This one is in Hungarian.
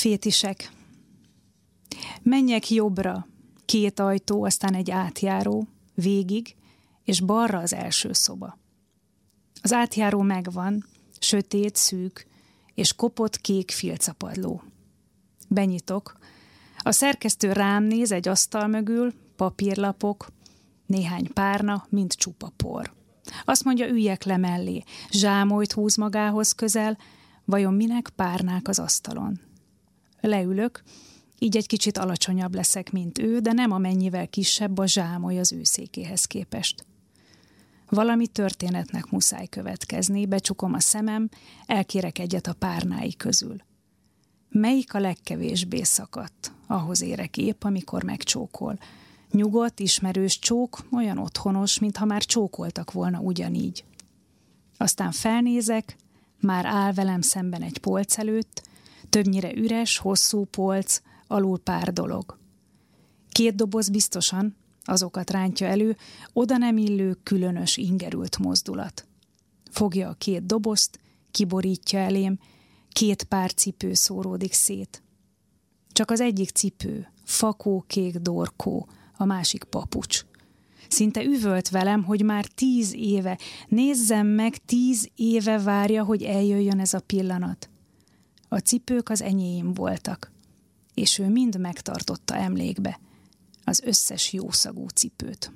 Fétisek. Menjek jobbra, két ajtó, aztán egy átjáró, végig, és balra az első szoba. Az átjáró megvan, sötét, szűk, és kopott kék filcapadló. Benyitok. A szerkesztő rám néz egy asztal mögül, papírlapok, néhány párna, mint csupa por. Azt mondja, üljek le mellé, zsámolyt húz magához közel, vajon minek párnák az asztalon. Leülök, így egy kicsit alacsonyabb leszek, mint ő, de nem amennyivel kisebb a zsámoly az ő székéhez képest. Valami történetnek muszáj következni, becsukom a szemem, elkérek egyet a párnái közül. Melyik a legkevésbé szakadt? Ahhoz érek épp, amikor megcsókol. Nyugodt, ismerős csók, olyan otthonos, mintha már csókoltak volna ugyanígy. Aztán felnézek, már áll velem szemben egy polc előtt, többnyire üres, hosszú polc, alul pár dolog. Két doboz biztosan, azokat rántja elő, oda nem illő, különös, ingerült mozdulat. Fogja a két dobozt, kiborítja elém, két pár cipő szóródik szét. Csak az egyik cipő, fakó, kék dorkó, a másik papucs. Szinte üvölt velem, hogy már tíz éve, nézzem meg, tíz éve várja, hogy eljöjjön ez a pillanat. A cipők az enyéim voltak, és ő mind megtartotta emlékbe az összes jószagú cipőt.